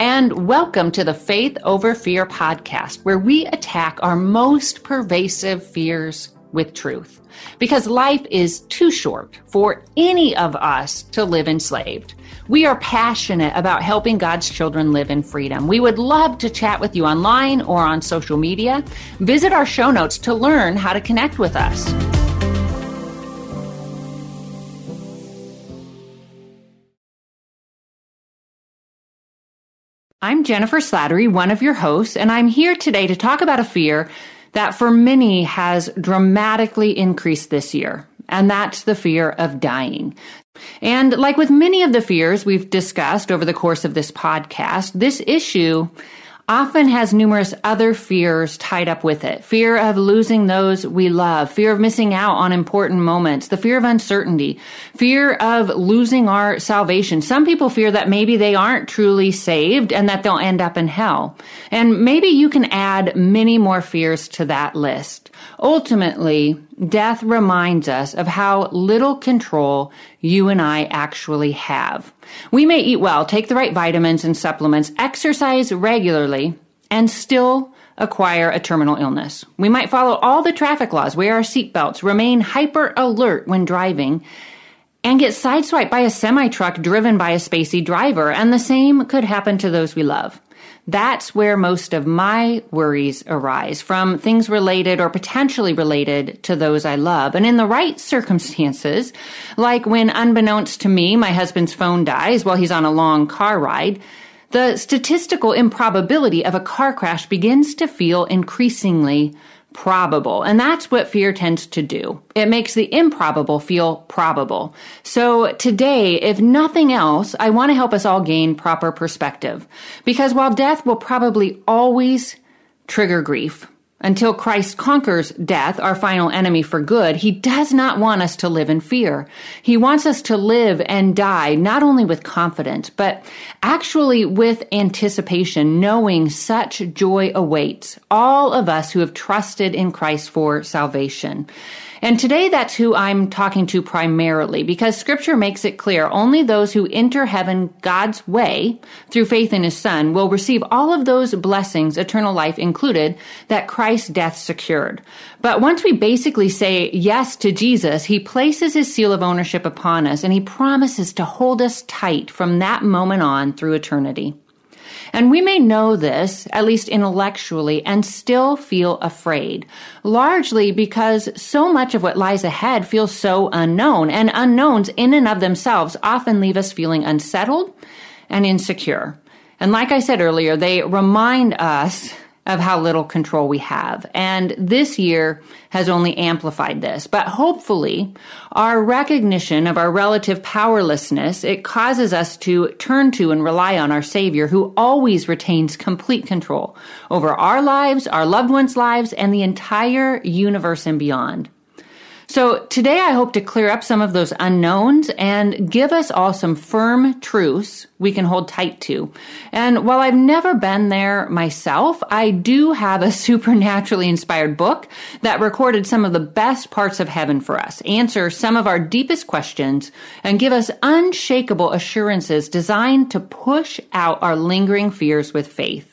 And welcome to the Faith Over Fear podcast, where we attack our most pervasive fears with truth. Because life is too short for any of us to live enslaved. We are passionate about helping God's children live in freedom. We would love to chat with you online or on social media. Visit our show notes to learn how to connect with us. I'm Jennifer Slattery, one of your hosts, and I'm here today to talk about a fear that for many has dramatically increased this year, and that's the fear of dying. And like with many of the fears we've discussed over the course of this podcast, this issue often has numerous other fears tied up with it. Fear of losing those we love, fear of missing out on important moments, the fear of uncertainty, fear of losing our salvation. Some people fear that maybe they aren't truly saved and that they'll end up in hell. And maybe you can add many more fears to that list. Ultimately, death reminds us of how little control you and I actually have. We may eat well, take the right vitamins and supplements, exercise regularly, and still acquire a terminal illness. We might follow all the traffic laws, wear our seatbelts, remain hyper alert when driving, and get sideswiped by a semi truck driven by a spacey driver, and the same could happen to those we love. That's where most of my worries arise from things related or potentially related to those I love. And in the right circumstances, like when unbeknownst to me, my husband's phone dies while he's on a long car ride, the statistical improbability of a car crash begins to feel increasingly probable. And that's what fear tends to do. It makes the improbable feel probable. So today, if nothing else, I want to help us all gain proper perspective. Because while death will probably always trigger grief, until Christ conquers death, our final enemy for good, he does not want us to live in fear. He wants us to live and die not only with confidence, but actually with anticipation, knowing such joy awaits all of us who have trusted in Christ for salvation. And today that's who I'm talking to primarily because scripture makes it clear only those who enter heaven God's way through faith in his son will receive all of those blessings, eternal life included, that Christ's death secured. But once we basically say yes to Jesus, he places his seal of ownership upon us and he promises to hold us tight from that moment on through eternity. And we may know this, at least intellectually, and still feel afraid, largely because so much of what lies ahead feels so unknown, and unknowns in and of themselves often leave us feeling unsettled and insecure. And like I said earlier, they remind us of how little control we have. And this year has only amplified this. But hopefully, our recognition of our relative powerlessness, it causes us to turn to and rely on our Savior who always retains complete control over our lives, our loved ones' lives, and the entire universe and beyond. So today I hope to clear up some of those unknowns and give us all some firm truths we can hold tight to. And while I've never been there myself, I do have a supernaturally inspired book that recorded some of the best parts of heaven for us, answer some of our deepest questions, and give us unshakable assurances designed to push out our lingering fears with faith.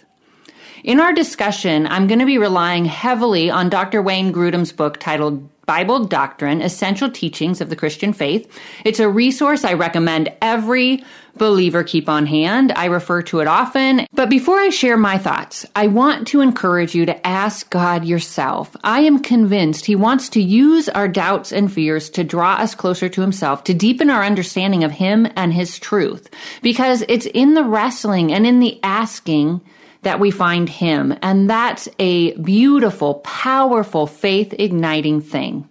In our discussion, I'm going to be relying heavily on Dr. Wayne Grudem's book titled Bible Doctrine Essential Teachings of the Christian Faith. It's a resource I recommend every believer keep on hand. I refer to it often. But before I share my thoughts, I want to encourage you to ask God yourself. I am convinced He wants to use our doubts and fears to draw us closer to Himself, to deepen our understanding of Him and His truth. Because it's in the wrestling and in the asking that we find Him. And that's a beautiful, powerful, faith igniting thing.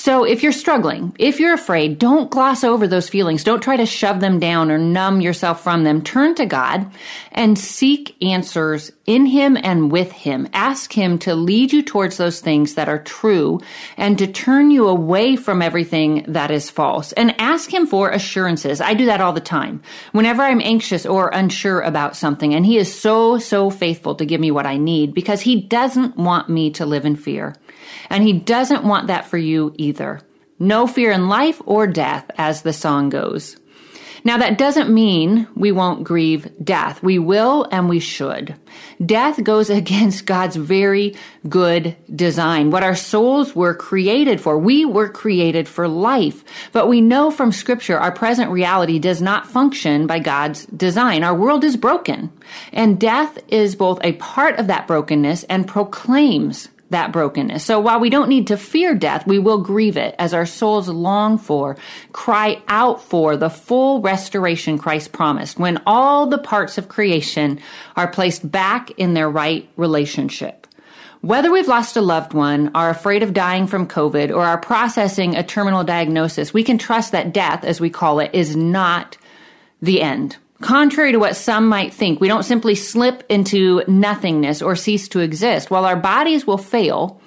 So if you're struggling, if you're afraid, don't gloss over those feelings. Don't try to shove them down or numb yourself from them. Turn to God and seek answers in Him and with Him. Ask Him to lead you towards those things that are true and to turn you away from everything that is false. And ask Him for assurances. I do that all the time. Whenever I'm anxious or unsure about something, and He is so, so faithful to give me what I need because He doesn't want me to live in fear. And he doesn't want that for you either. No fear in life or death, as the song goes. Now, that doesn't mean we won't grieve death. We will and we should. Death goes against God's very good design, what our souls were created for. We were created for life. But we know from Scripture our present reality does not function by God's design. Our world is broken, and death is both a part of that brokenness and proclaims that brokenness. So while we don't need to fear death, we will grieve it as our souls long for, cry out for the full restoration Christ promised when all the parts of creation are placed back in their right relationship. Whether we've lost a loved one, are afraid of dying from COVID, or are processing a terminal diagnosis, we can trust that death, as we call it, is not the end. Contrary to what some might think, we don't simply slip into nothingness or cease to exist. While our bodies will fail,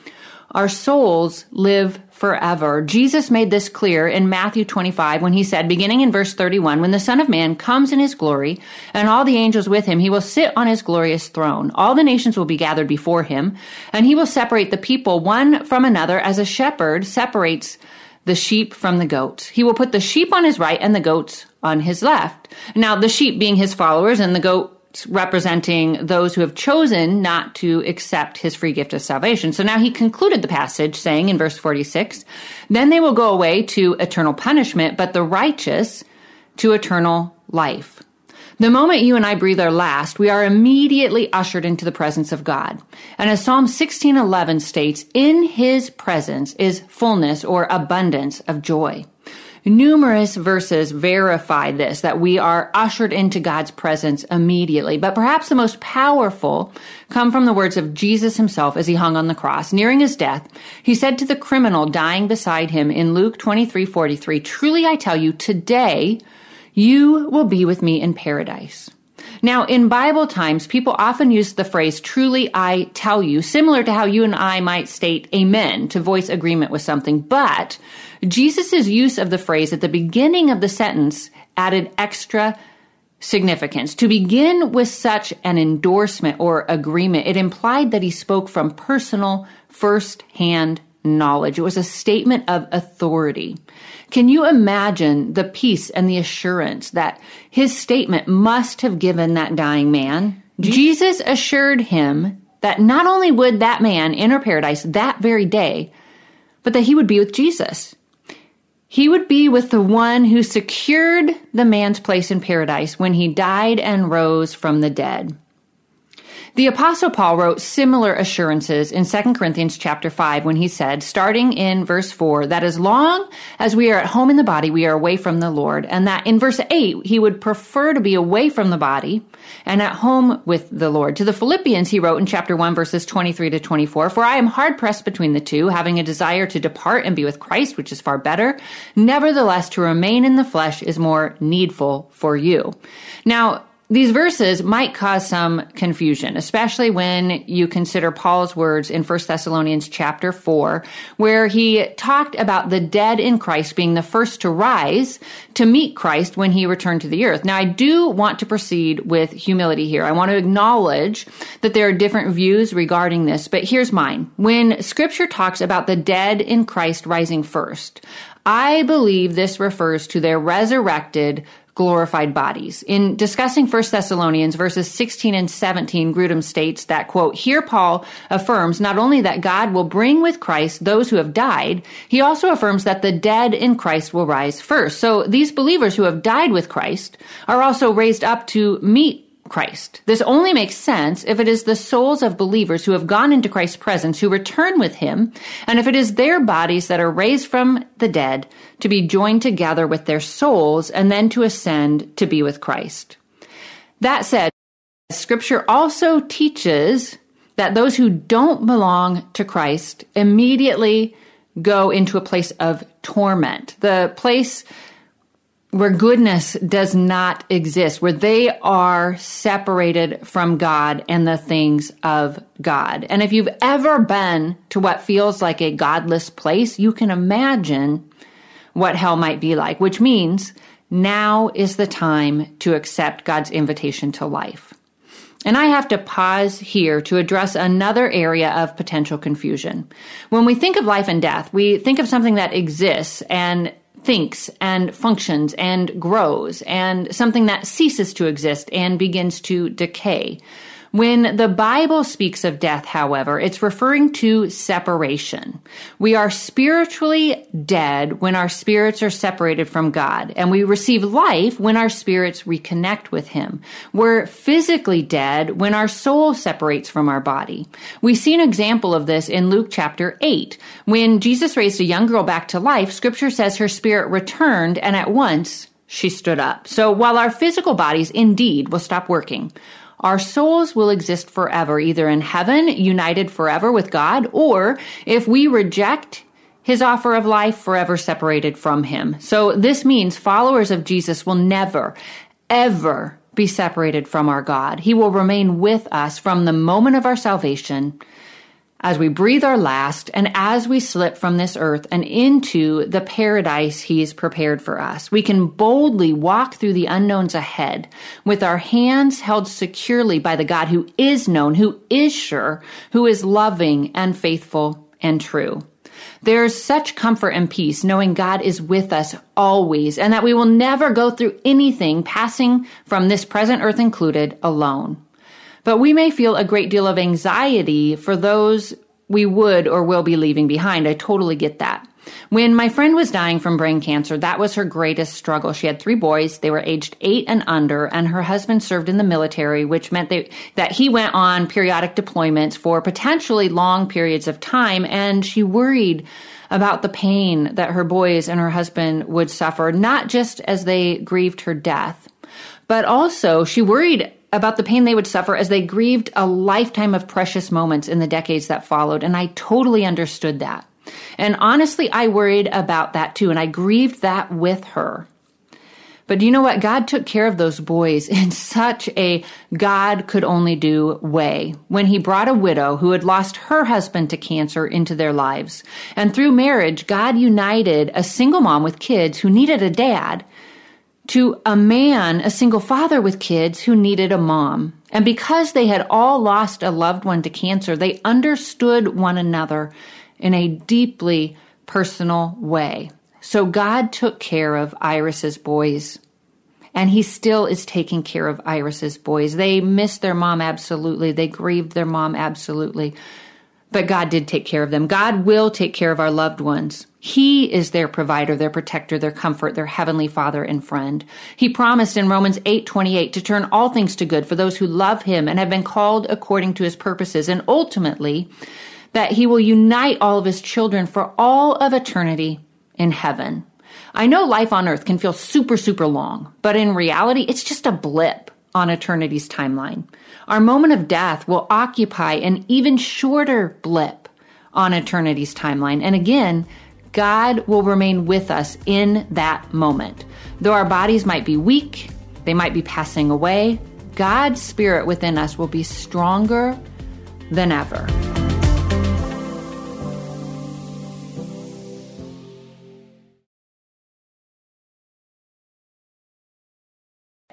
our souls live forever. Jesus made this clear in Matthew 25 when he said, beginning in verse 31, when the Son of Man comes in his glory and all the angels with him, he will sit on his glorious throne. All the nations will be gathered before him and he will separate the people one from another as a shepherd separates the sheep from the goats. He will put the sheep on his right and the goats on his left. Now, the sheep being his followers and the goats representing those who have chosen not to accept his free gift of salvation. So now he concluded the passage saying in verse 46, then they will go away to eternal punishment, but the righteous to eternal life. The moment you and I breathe our last, we are immediately ushered into the presence of God. And as Psalm 16:11 states, in his presence is fullness or abundance of joy. Numerous verses verify this, that we are ushered into God's presence immediately. But perhaps the most powerful come from the words of Jesus himself as he hung on the cross. Nearing his death, he said to the criminal dying beside him in Luke 23, 43, Truly I tell you, today you will be with me in paradise. Now, in Bible times, people often use the phrase, truly I tell you, similar to how you and I might state amen to voice agreement with something. But Jesus' use of the phrase at the beginning of the sentence added extra significance. To begin with such an endorsement or agreement, it implied that he spoke from personal, first hand knowledge. It was a statement of authority. Can you imagine the peace and the assurance that his statement must have given that dying man? Jesus assured him that not only would that man enter paradise that very day, but that he would be with Jesus. He would be with the one who secured the man's place in paradise when he died and rose from the dead. The apostle Paul wrote similar assurances in 2 Corinthians chapter 5 when he said, starting in verse 4, that as long as we are at home in the body, we are away from the Lord. And that in verse 8, he would prefer to be away from the body and at home with the Lord. To the Philippians, he wrote in chapter 1 verses 23 to 24, for I am hard pressed between the two, having a desire to depart and be with Christ, which is far better. Nevertheless, to remain in the flesh is more needful for you. Now, these verses might cause some confusion, especially when you consider Paul's words in 1 Thessalonians chapter 4, where he talked about the dead in Christ being the first to rise to meet Christ when he returned to the earth. Now, I do want to proceed with humility here. I want to acknowledge that there are different views regarding this, but here's mine. When scripture talks about the dead in Christ rising first, I believe this refers to their resurrected glorified bodies. In discussing 1 Thessalonians verses 16 and 17, Grudem states that, quote, here Paul affirms not only that God will bring with Christ those who have died, he also affirms that the dead in Christ will rise first. So these believers who have died with Christ are also raised up to meet Christ. This only makes sense if it is the souls of believers who have gone into Christ's presence who return with him, and if it is their bodies that are raised from the dead to be joined together with their souls and then to ascend to be with Christ. That said, scripture also teaches that those who don't belong to Christ immediately go into a place of torment. The place where goodness does not exist, where they are separated from God and the things of God. And if you've ever been to what feels like a godless place, you can imagine what hell might be like, which means now is the time to accept God's invitation to life. And I have to pause here to address another area of potential confusion. When we think of life and death, we think of something that exists and thinks and functions and grows and something that ceases to exist and begins to decay. When the Bible speaks of death, however, it's referring to separation. We are spiritually dead when our spirits are separated from God, and we receive life when our spirits reconnect with Him. We're physically dead when our soul separates from our body. We see an example of this in Luke chapter 8. When Jesus raised a young girl back to life, scripture says her spirit returned and at once she stood up. So while our physical bodies indeed will stop working, our souls will exist forever, either in heaven, united forever with God, or if we reject his offer of life, forever separated from him. So this means followers of Jesus will never, ever be separated from our God. He will remain with us from the moment of our salvation as we breathe our last and as we slip from this earth and into the paradise he's prepared for us. We can boldly walk through the unknowns ahead with our hands held securely by the God who is known, who is sure, who is loving and faithful and true. There's such comfort and peace knowing God is with us always and that we will never go through anything passing from this present earth included alone. But we may feel a great deal of anxiety for those we would or will be leaving behind. I totally get that. When my friend was dying from brain cancer, that was her greatest struggle. She had three boys. They were aged eight and under, and her husband served in the military, which meant they, that he went on periodic deployments for potentially long periods of time. And she worried about the pain that her boys and her husband would suffer, not just as they grieved her death, but also she worried about the pain they would suffer as they grieved a lifetime of precious moments in the decades that followed. And I totally understood that. And honestly, I worried about that too. And I grieved that with her. But you know what? God took care of those boys in such a God could only do way when he brought a widow who had lost her husband to cancer into their lives. And through marriage, God united a single mom with kids who needed a dad to a man, a single father with kids who needed a mom. And because they had all lost a loved one to cancer, they understood one another in a deeply personal way. So God took care of Iris's boys. And he still is taking care of Iris's boys. They missed their mom absolutely. They grieved their mom absolutely. But God did take care of them. God will take care of our loved ones. He is their provider, their protector, their comfort, their heavenly father and friend. He promised in Romans 8:28 to turn all things to good for those who love him and have been called according to his purposes and ultimately that he will unite all of his children for all of eternity in heaven. I know life on earth can feel super super long, but in reality it's just a blip on eternity's timeline. Our moment of death will occupy an even shorter blip on eternity's timeline. And again, God will remain with us in that moment. Though our bodies might be weak, they might be passing away, God's Spirit within us will be stronger than ever.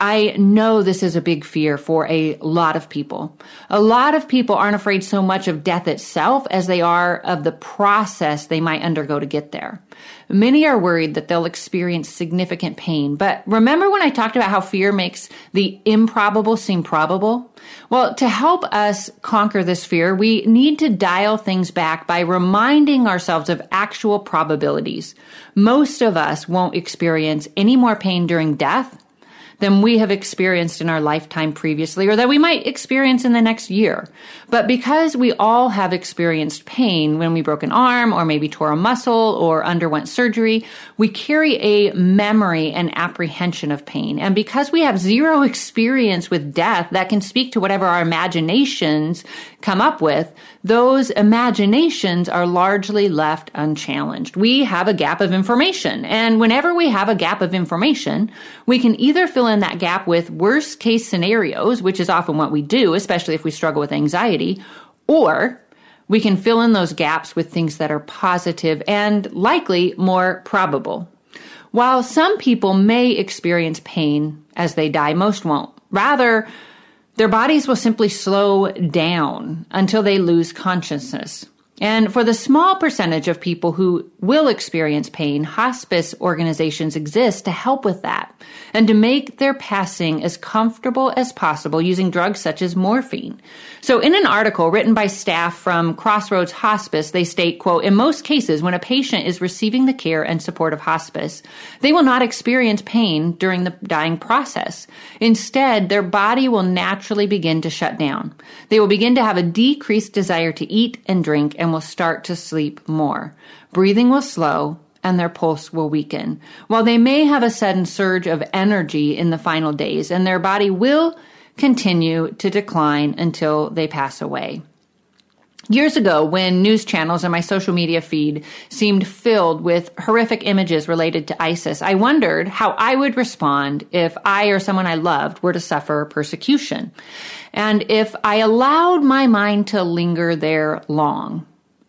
I know this is a big fear for a lot of people. A lot of people aren't afraid so much of death itself as they are of the process they might undergo to get there. Many are worried that they'll experience significant pain. But remember when I talked about how fear makes the improbable seem probable? Well, to help us conquer this fear, we need to dial things back by reminding ourselves of actual probabilities. Most of us won't experience any more pain during death than we have experienced in our lifetime previously or that we might experience in the next year. But because we all have experienced pain when we broke an arm or maybe tore a muscle or underwent surgery, we carry a memory and apprehension of pain. And because we have zero experience with death that can speak to whatever our imaginations come up with, those imaginations are largely left unchallenged. We have a gap of information. And whenever we have a gap of information, we can either fill in that gap with worst case scenarios, which is often what we do, especially if we struggle with anxiety, or we can fill in those gaps with things that are positive and likely more probable. While some people may experience pain as they die, most won't. Rather, their bodies will simply slow down until they lose consciousness. And for the small percentage of people who will experience pain, hospice organizations exist to help with that and to make their passing as comfortable as possible using drugs such as morphine. So in an article written by staff from Crossroads Hospice, they state, quote, in most cases, when a patient is receiving the care and support of hospice, they will not experience pain during the dying process. Instead, their body will naturally begin to shut down. They will begin to have a decreased desire to eat and drink and will start to sleep more. Breathing will slow and their pulse will weaken. While they may have a sudden surge of energy in the final days, and their body will continue to decline until they pass away. Years ago, when news channels and my social media feed seemed filled with horrific images related to ISIS, I wondered how I would respond if I or someone I loved were to suffer persecution. And if I allowed my mind to linger there long.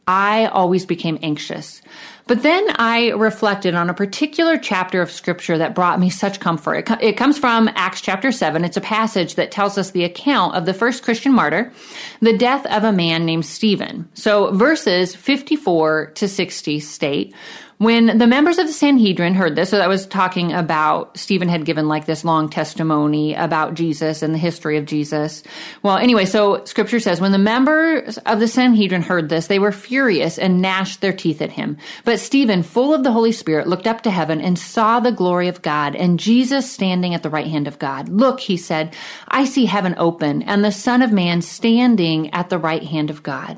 I always became anxious. But then I reflected on a particular chapter of scripture that brought me such comfort. It, it, comes from Acts chapter 7. It's a passage that tells us the account of the first Christian martyr, the death of a man named Stephen. So verses 54 to 60 state, when the members of the Sanhedrin heard this, so that was talking about Stephen had given like this long testimony about Jesus and the history of Jesus. Well, anyway, so scripture says, when the members of the Sanhedrin heard this, they were furious and gnashed their teeth at him. But Stephen, full of the Holy Spirit, looked up to heaven and saw the glory of God and Jesus standing at the right hand of God. Look, he said, I see heaven open and the Son of Man standing at the right hand of God.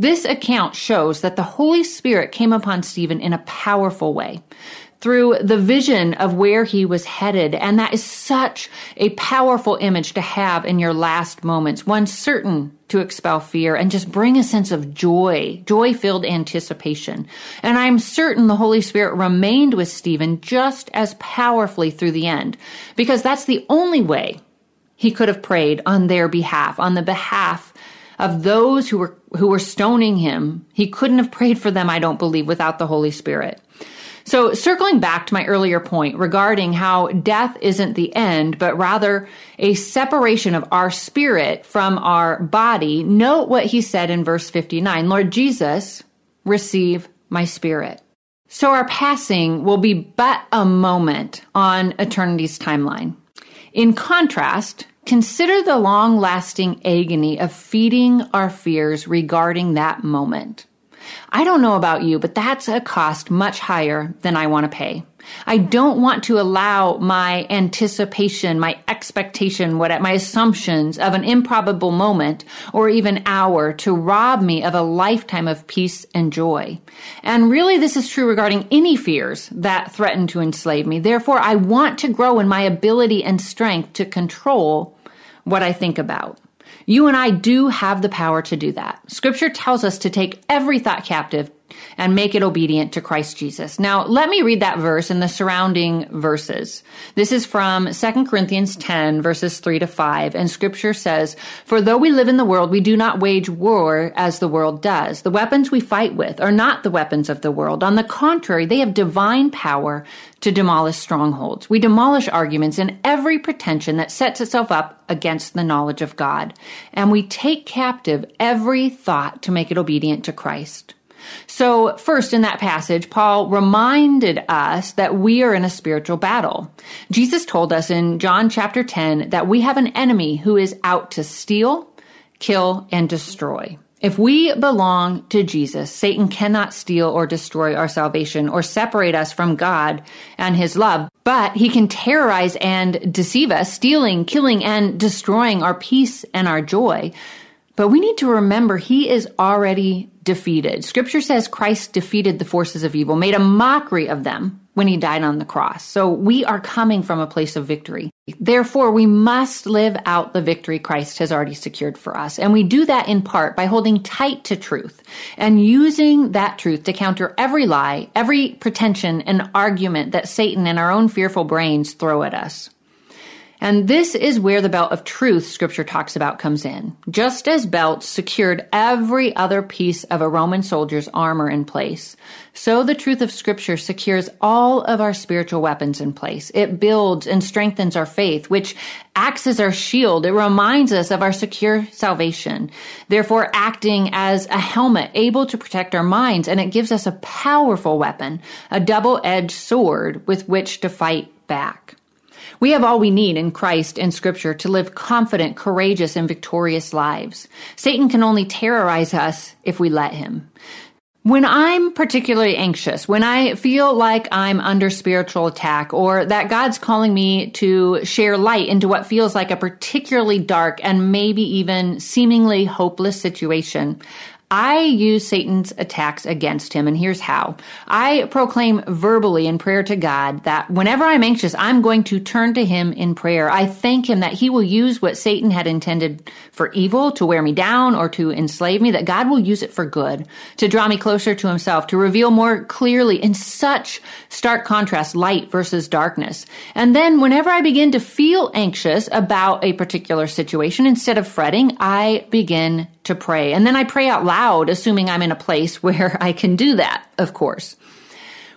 this account shows that the Holy Spirit came upon Stephen in a powerful way through the vision of where he was headed. And that is such a powerful image to have in your last moments, one certain to expel fear and just bring a sense of joy, joy filled anticipation. And I'm certain the Holy Spirit remained with Stephen just as powerfully through the end, because that's the only way he could have prayed on their behalf, on the behalf of those who were who were stoning him. He couldn't have prayed for them, I don't believe, without the Holy Spirit. So, circling back to my earlier point regarding how death isn't the end, but rather a separation of our spirit from our body, note what he said in verse 59 Lord Jesus, receive my spirit. So, our passing will be but a moment on eternity's timeline. In contrast, Consider the long lasting agony of feeding our fears regarding that moment. I don't know about you, but that's a cost much higher than I want to pay. I don't want to allow my anticipation, my expectation, what my assumptions of an improbable moment or even hour to rob me of a lifetime of peace and joy. And really this is true regarding any fears that threaten to enslave me. Therefore, I want to grow in my ability and strength to control what I think about. You and I do have the power to do that. Scripture tells us to take every thought captive and make it obedient to Christ Jesus. Now, let me read that verse and the surrounding verses. This is from 2 Corinthians 10 verses 3 to 5, and scripture says, For though we live in the world, we do not wage war as the world does. The weapons we fight with are not the weapons of the world. On the contrary, they have divine power to demolish strongholds. We demolish arguments and every pretension that sets itself up against the knowledge of God. And we take captive every thought to make it obedient to Christ. So, first in that passage, Paul reminded us that we are in a spiritual battle. Jesus told us in John chapter 10 that we have an enemy who is out to steal, kill, and destroy. If we belong to Jesus, Satan cannot steal or destroy our salvation or separate us from God and his love, but he can terrorize and deceive us, stealing, killing, and destroying our peace and our joy. But we need to remember he is already defeated. Scripture says Christ defeated the forces of evil, made a mockery of them when he died on the cross. So we are coming from a place of victory. Therefore, we must live out the victory Christ has already secured for us. And we do that in part by holding tight to truth and using that truth to counter every lie, every pretension and argument that Satan and our own fearful brains throw at us. And this is where the belt of truth scripture talks about comes in. Just as belts secured every other piece of a Roman soldier's armor in place, so the truth of scripture secures all of our spiritual weapons in place. It builds and strengthens our faith, which acts as our shield. It reminds us of our secure salvation, therefore acting as a helmet able to protect our minds. And it gives us a powerful weapon, a double-edged sword with which to fight back. We have all we need in Christ and Scripture to live confident, courageous, and victorious lives. Satan can only terrorize us if we let him. When I'm particularly anxious, when I feel like I'm under spiritual attack or that God's calling me to share light into what feels like a particularly dark and maybe even seemingly hopeless situation, I use Satan's attacks against him, and here's how. I proclaim verbally in prayer to God that whenever I'm anxious, I'm going to turn to him in prayer. I thank him that he will use what Satan had intended for evil, to wear me down or to enslave me, that God will use it for good, to draw me closer to himself, to reveal more clearly in such stark contrast, light versus darkness. And then whenever I begin to feel anxious about a particular situation, instead of fretting, I begin to pray. And then I pray out loud, assuming I'm in a place where I can do that, of course.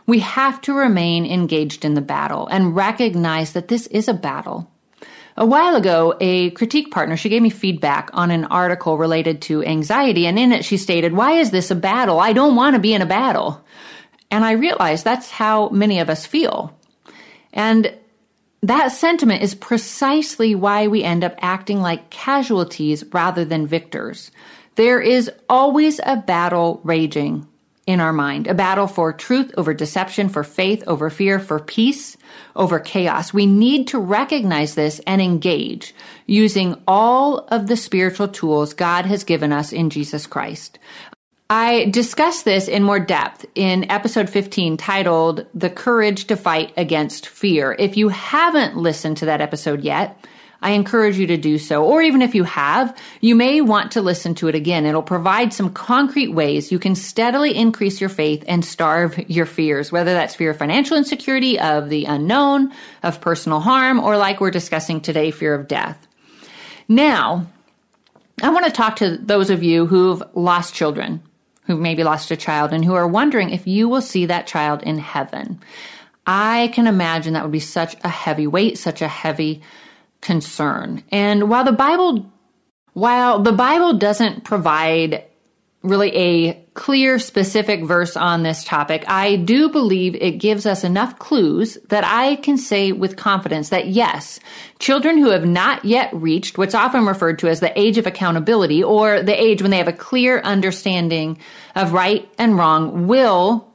We have to remain engaged in the battle and recognize that this is a battle. A while ago, a critique partner, she gave me feedback on an article related to anxiety, and in it she stated, Why is this a battle? I don't want to be in a battle. And I realized that's how many of us feel. And that sentiment is precisely why we end up acting like casualties rather than victors. There is always a battle raging in our mind, a battle for truth over deception, for faith over fear, for peace over chaos. We need to recognize this and engage using all of the spiritual tools God has given us in Jesus Christ. I discussed this in more depth in episode 15 titled The Courage to Fight Against Fear. If you haven't listened to that episode yet, I encourage you to do so. Or even if you have, you may want to listen to it again. It'll provide some concrete ways you can steadily increase your faith and starve your fears, whether that's fear of financial insecurity, of the unknown, of personal harm, or like we're discussing today, fear of death. Now, I want to talk to those of you who've lost children who maybe lost a child and who are wondering if you will see that child in heaven. I can imagine that would be such a heavy weight, such a heavy concern. And while the Bible while the Bible doesn't provide really a clear, specific verse on this topic, I do believe it gives us enough clues that I can say with confidence that yes, children who have not yet reached what's often referred to as the age of accountability or the age when they have a clear understanding of right and wrong will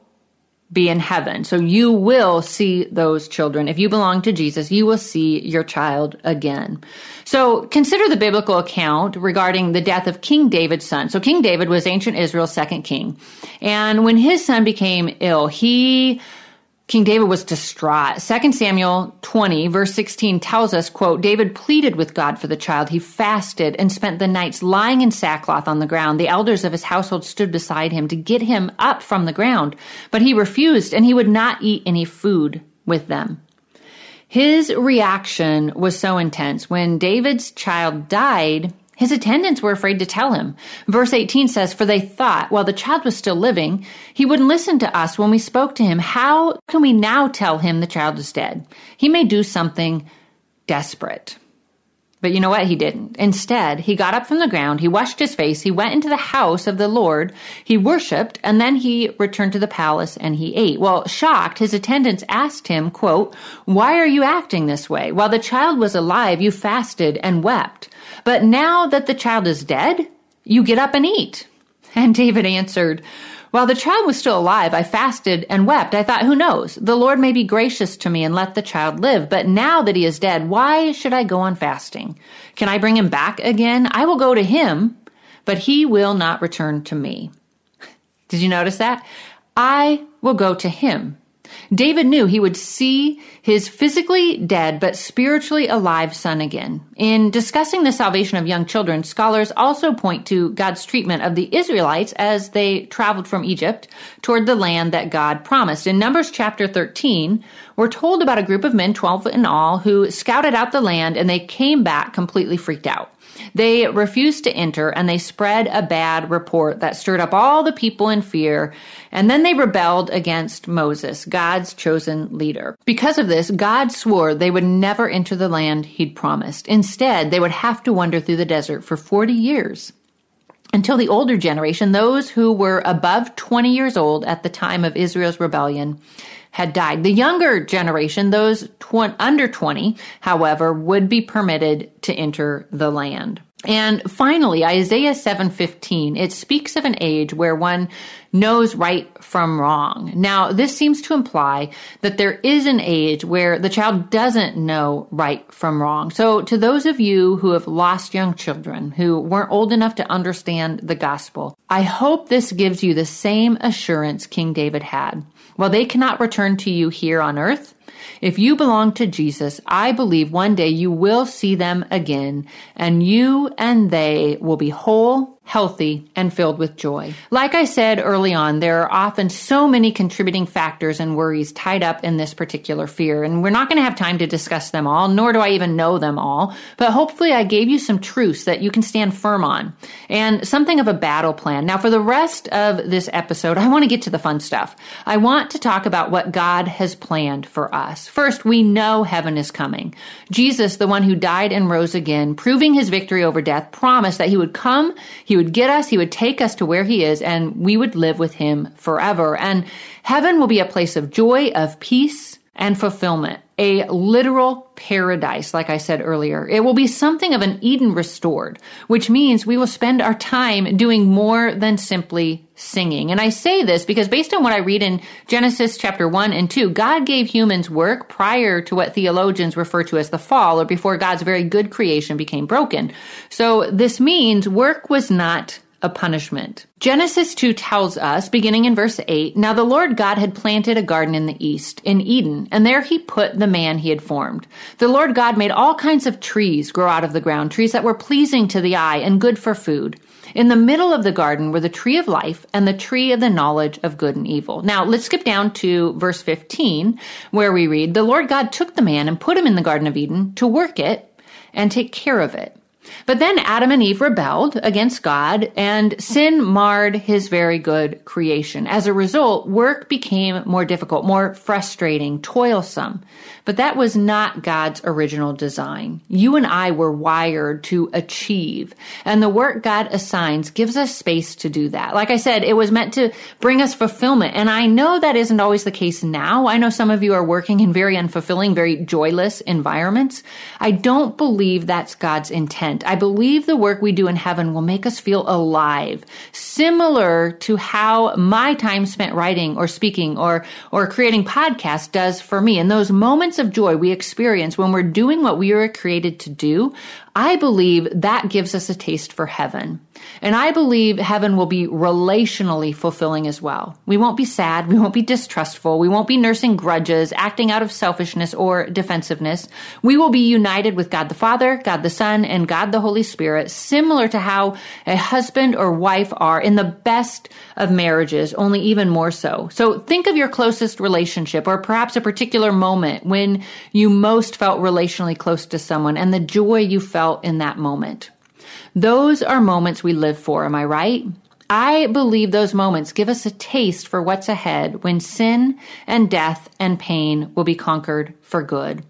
be in heaven. So you will see those children. If you belong to Jesus, you will see your child again. So consider the biblical account regarding the death of King David's son. So King David was ancient Israel's second king. And when his son became ill, he King David was distraught. 2 Samuel 20 verse 16 tells us, quote, David pleaded with God for the child. He fasted and spent the nights lying in sackcloth on the ground. The elders of his household stood beside him to get him up from the ground, but he refused and he would not eat any food with them. His reaction was so intense. When David's child died, his attendants were afraid to tell him. Verse 18 says, For they thought, while the child was still living, he wouldn't listen to us when we spoke to him. How can we now tell him the child is dead? He may do something desperate. But you know what? He didn't. Instead, he got up from the ground, he washed his face, he went into the house of the Lord, he worshiped, and then he returned to the palace and he ate. Well, shocked, his attendants asked him, quote, Why are you acting this way? While the child was alive, you fasted and wept. But now that the child is dead, you get up and eat. And David answered, While the child was still alive, I fasted and wept. I thought, who knows? The Lord may be gracious to me and let the child live. But now that he is dead, why should I go on fasting? Can I bring him back again? I will go to him, but he will not return to me. Did you notice that? I will go to him. David knew he would see his physically dead but spiritually alive son again. In discussing the salvation of young children, scholars also point to God's treatment of the Israelites as they traveled from Egypt toward the land that God promised. In Numbers chapter 13, we're told about a group of men, 12 in all, who scouted out the land and they came back completely freaked out. They refused to enter and they spread a bad report that stirred up all the people in fear. And then they rebelled against Moses, God's chosen leader. Because of this, God swore they would never enter the land he'd promised. Instead, they would have to wander through the desert for 40 years until the older generation, those who were above 20 years old at the time of Israel's rebellion, had died. The younger generation, those tw- under 20, however, would be permitted to enter the land. And finally, Isaiah 7:15, it speaks of an age where one knows right from wrong. Now, this seems to imply that there is an age where the child doesn't know right from wrong. So, to those of you who have lost young children who weren't old enough to understand the gospel, I hope this gives you the same assurance King David had. While they cannot return to you here on earth, if you belong to Jesus, I believe one day you will see them again, and you and they will be whole healthy, and filled with joy. Like I said early on, there are often so many contributing factors and worries tied up in this particular fear, and we're not going to have time to discuss them all, nor do I even know them all, but hopefully I gave you some truths that you can stand firm on and something of a battle plan. Now, for the rest of this episode, I want to get to the fun stuff. I want to talk about what God has planned for us. First, we know heaven is coming. Jesus, the one who died and rose again, proving his victory over death, promised that he would come, he would get us, he would take us to where he is, and we would live with him forever. And heaven will be a place of joy, of peace, and fulfillment. A literal paradise, like I said earlier. It will be something of an Eden restored, which means we will spend our time doing more than simply singing. And I say this because based on what I read in Genesis chapter 1 and 2, God gave humans work prior to what theologians refer to as the fall or before God's very good creation became broken. So this means work was not a punishment. Genesis 2 tells us, beginning in verse 8, Now the Lord God had planted a garden in the east, in Eden, and there he put the man he had formed. The Lord God made all kinds of trees grow out of the ground, trees that were pleasing to the eye and good for food. In the middle of the garden were the tree of life and the tree of the knowledge of good and evil. Now let's skip down to verse 15, where we read, The Lord God took the man and put him in the Garden of Eden to work it and take care of it. But then Adam and Eve rebelled against God, and sin marred his very good creation. As a result, work became more difficult, more frustrating, toilsome. But that was not God's original design. You and I were wired to achieve, and the work God assigns gives us space to do that. Like I said, it was meant to bring us fulfillment, and I know that isn't always the case now. I know some of you are working in very unfulfilling, very joyless environments. I don't believe that's God's intent. I believe the work we do in heaven will make us feel alive, similar to how my time spent writing or speaking or, or creating podcasts does for me. And those moments of joy we experience when we're doing what we were created to do, I believe that gives us a taste for heaven. And I believe heaven will be relationally fulfilling as well. We won't be sad. We won't be distrustful. We won't be nursing grudges, acting out of selfishness or defensiveness. We will be united with God the Father, God the Son, and God the Holy Spirit, similar to how a husband or wife are in the best of marriages, only even more so. So think of your closest relationship or perhaps a particular moment when you most felt relationally close to someone and the joy you felt in that moment. Those are moments we live for, am I right? I believe those moments give us a taste for what's ahead when sin and death and pain will be conquered for good.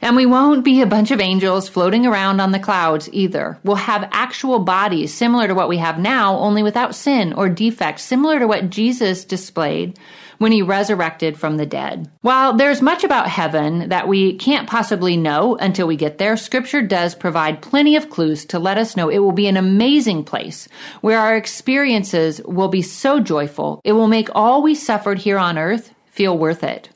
And we won't be a bunch of angels floating around on the clouds either. We'll have actual bodies similar to what we have now, only without sin or defect, similar to what Jesus displayed when he resurrected from the dead. While there's much about heaven that we can't possibly know until we get there, scripture does provide plenty of clues to let us know it will be an amazing place where our experiences will be so joyful, it will make all we suffered here on earth feel worth it.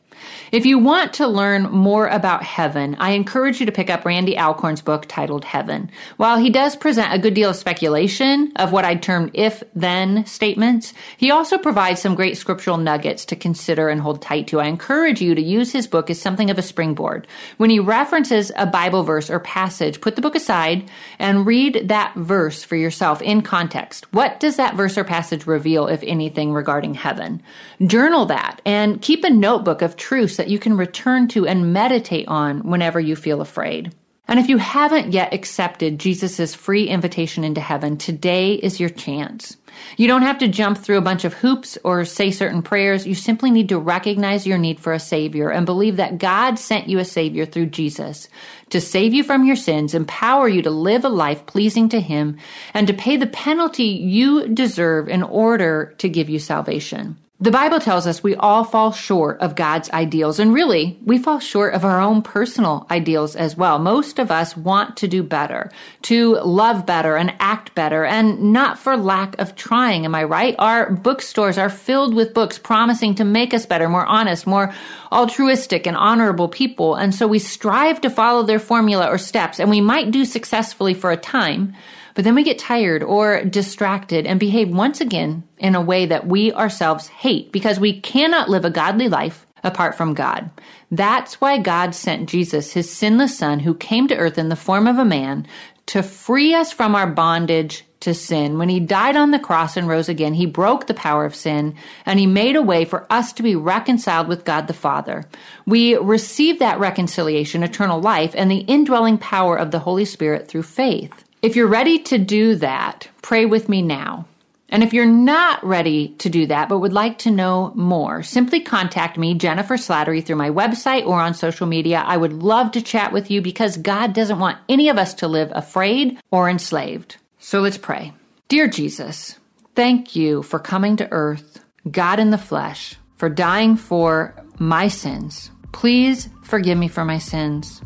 If you want to learn more about heaven, I encourage you to pick up Randy Alcorn's book titled Heaven. While he does present a good deal of speculation of what I'd term if then statements, he also provides some great scriptural nuggets to consider and hold tight to. I encourage you to use his book as something of a springboard. When he references a Bible verse or passage, put the book aside and read that verse for yourself in context. What does that verse or passage reveal, if anything, regarding heaven? Journal that and keep a notebook of truths that you can return to and meditate on whenever you feel afraid. And if you haven't yet accepted Jesus' free invitation into heaven, today is your chance. You don't have to jump through a bunch of hoops or say certain prayers. You simply need to recognize your need for a Savior and believe that God sent you a Savior through Jesus to save you from your sins, empower you to live a life pleasing to Him, and to pay the penalty you deserve in order to give you salvation. The Bible tells us we all fall short of God's ideals, and really, we fall short of our own personal ideals as well. Most of us want to do better, to love better and act better, and not for lack of trying. Am I right? Our bookstores are filled with books promising to make us better, more honest, more altruistic, and honorable people. And so we strive to follow their formula or steps, and we might do successfully for a time. But then we get tired or distracted and behave once again in a way that we ourselves hate because we cannot live a godly life apart from God. That's why God sent Jesus, his sinless son, who came to earth in the form of a man to free us from our bondage to sin. When he died on the cross and rose again, he broke the power of sin and he made a way for us to be reconciled with God the Father. We receive that reconciliation, eternal life, and the indwelling power of the Holy Spirit through faith. If you're ready to do that, pray with me now. And if you're not ready to do that, but would like to know more, simply contact me, Jennifer Slattery, through my website or on social media. I would love to chat with you because God doesn't want any of us to live afraid or enslaved. So let's pray. Dear Jesus, thank you for coming to earth, God in the flesh, for dying for my sins. Please forgive me for my sins.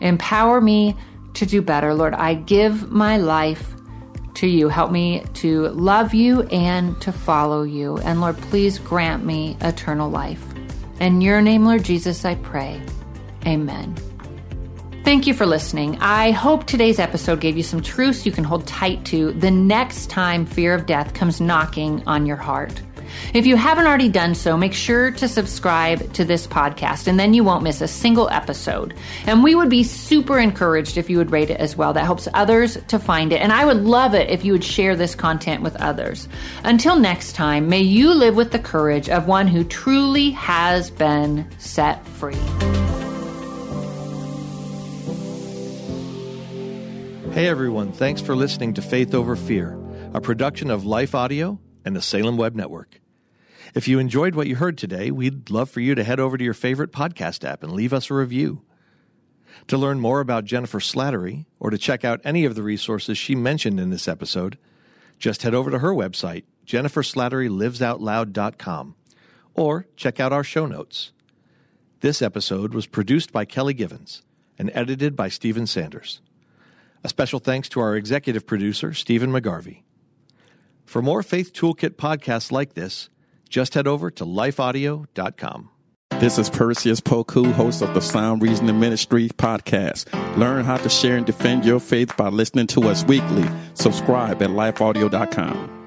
Empower me to do better. Lord, I give my life to you. Help me to love you and to follow you. And Lord, please grant me eternal life. In your name, Lord Jesus, I pray. Amen. Thank you for listening. I hope today's episode gave you some truths you can hold tight to the next time fear of death comes knocking on your heart. If you haven't already done so, make sure to subscribe to this podcast and then you won't miss a single episode. And we would be super encouraged if you would rate it as well. That helps others to find it. And I would love it if you would share this content with others. Until next time, may you live with the courage of one who truly has been set free. Hey everyone, thanks for listening to Faith Over Fear, a production of Life Audio and the Salem Web Network. If you enjoyed what you heard today, we'd love for you to head over to your favorite podcast app and leave us a review. To learn more about Jennifer Slattery or to check out any of the resources she mentioned in this episode, just head over to her website, jenniferslatterylivesoutloud.com, or check out our show notes. This episode was produced by Kelly Givens and edited by Stephen Sanders. A special thanks to our executive producer, Stephen McGarvey. For more Faith Toolkit podcasts like this, just head over to lifeaudio.com. This is Perseus Poku, host of the Sound Reasoning Ministry podcast. Learn how to share and defend your faith by listening to us weekly. Subscribe at lifeaudio.com.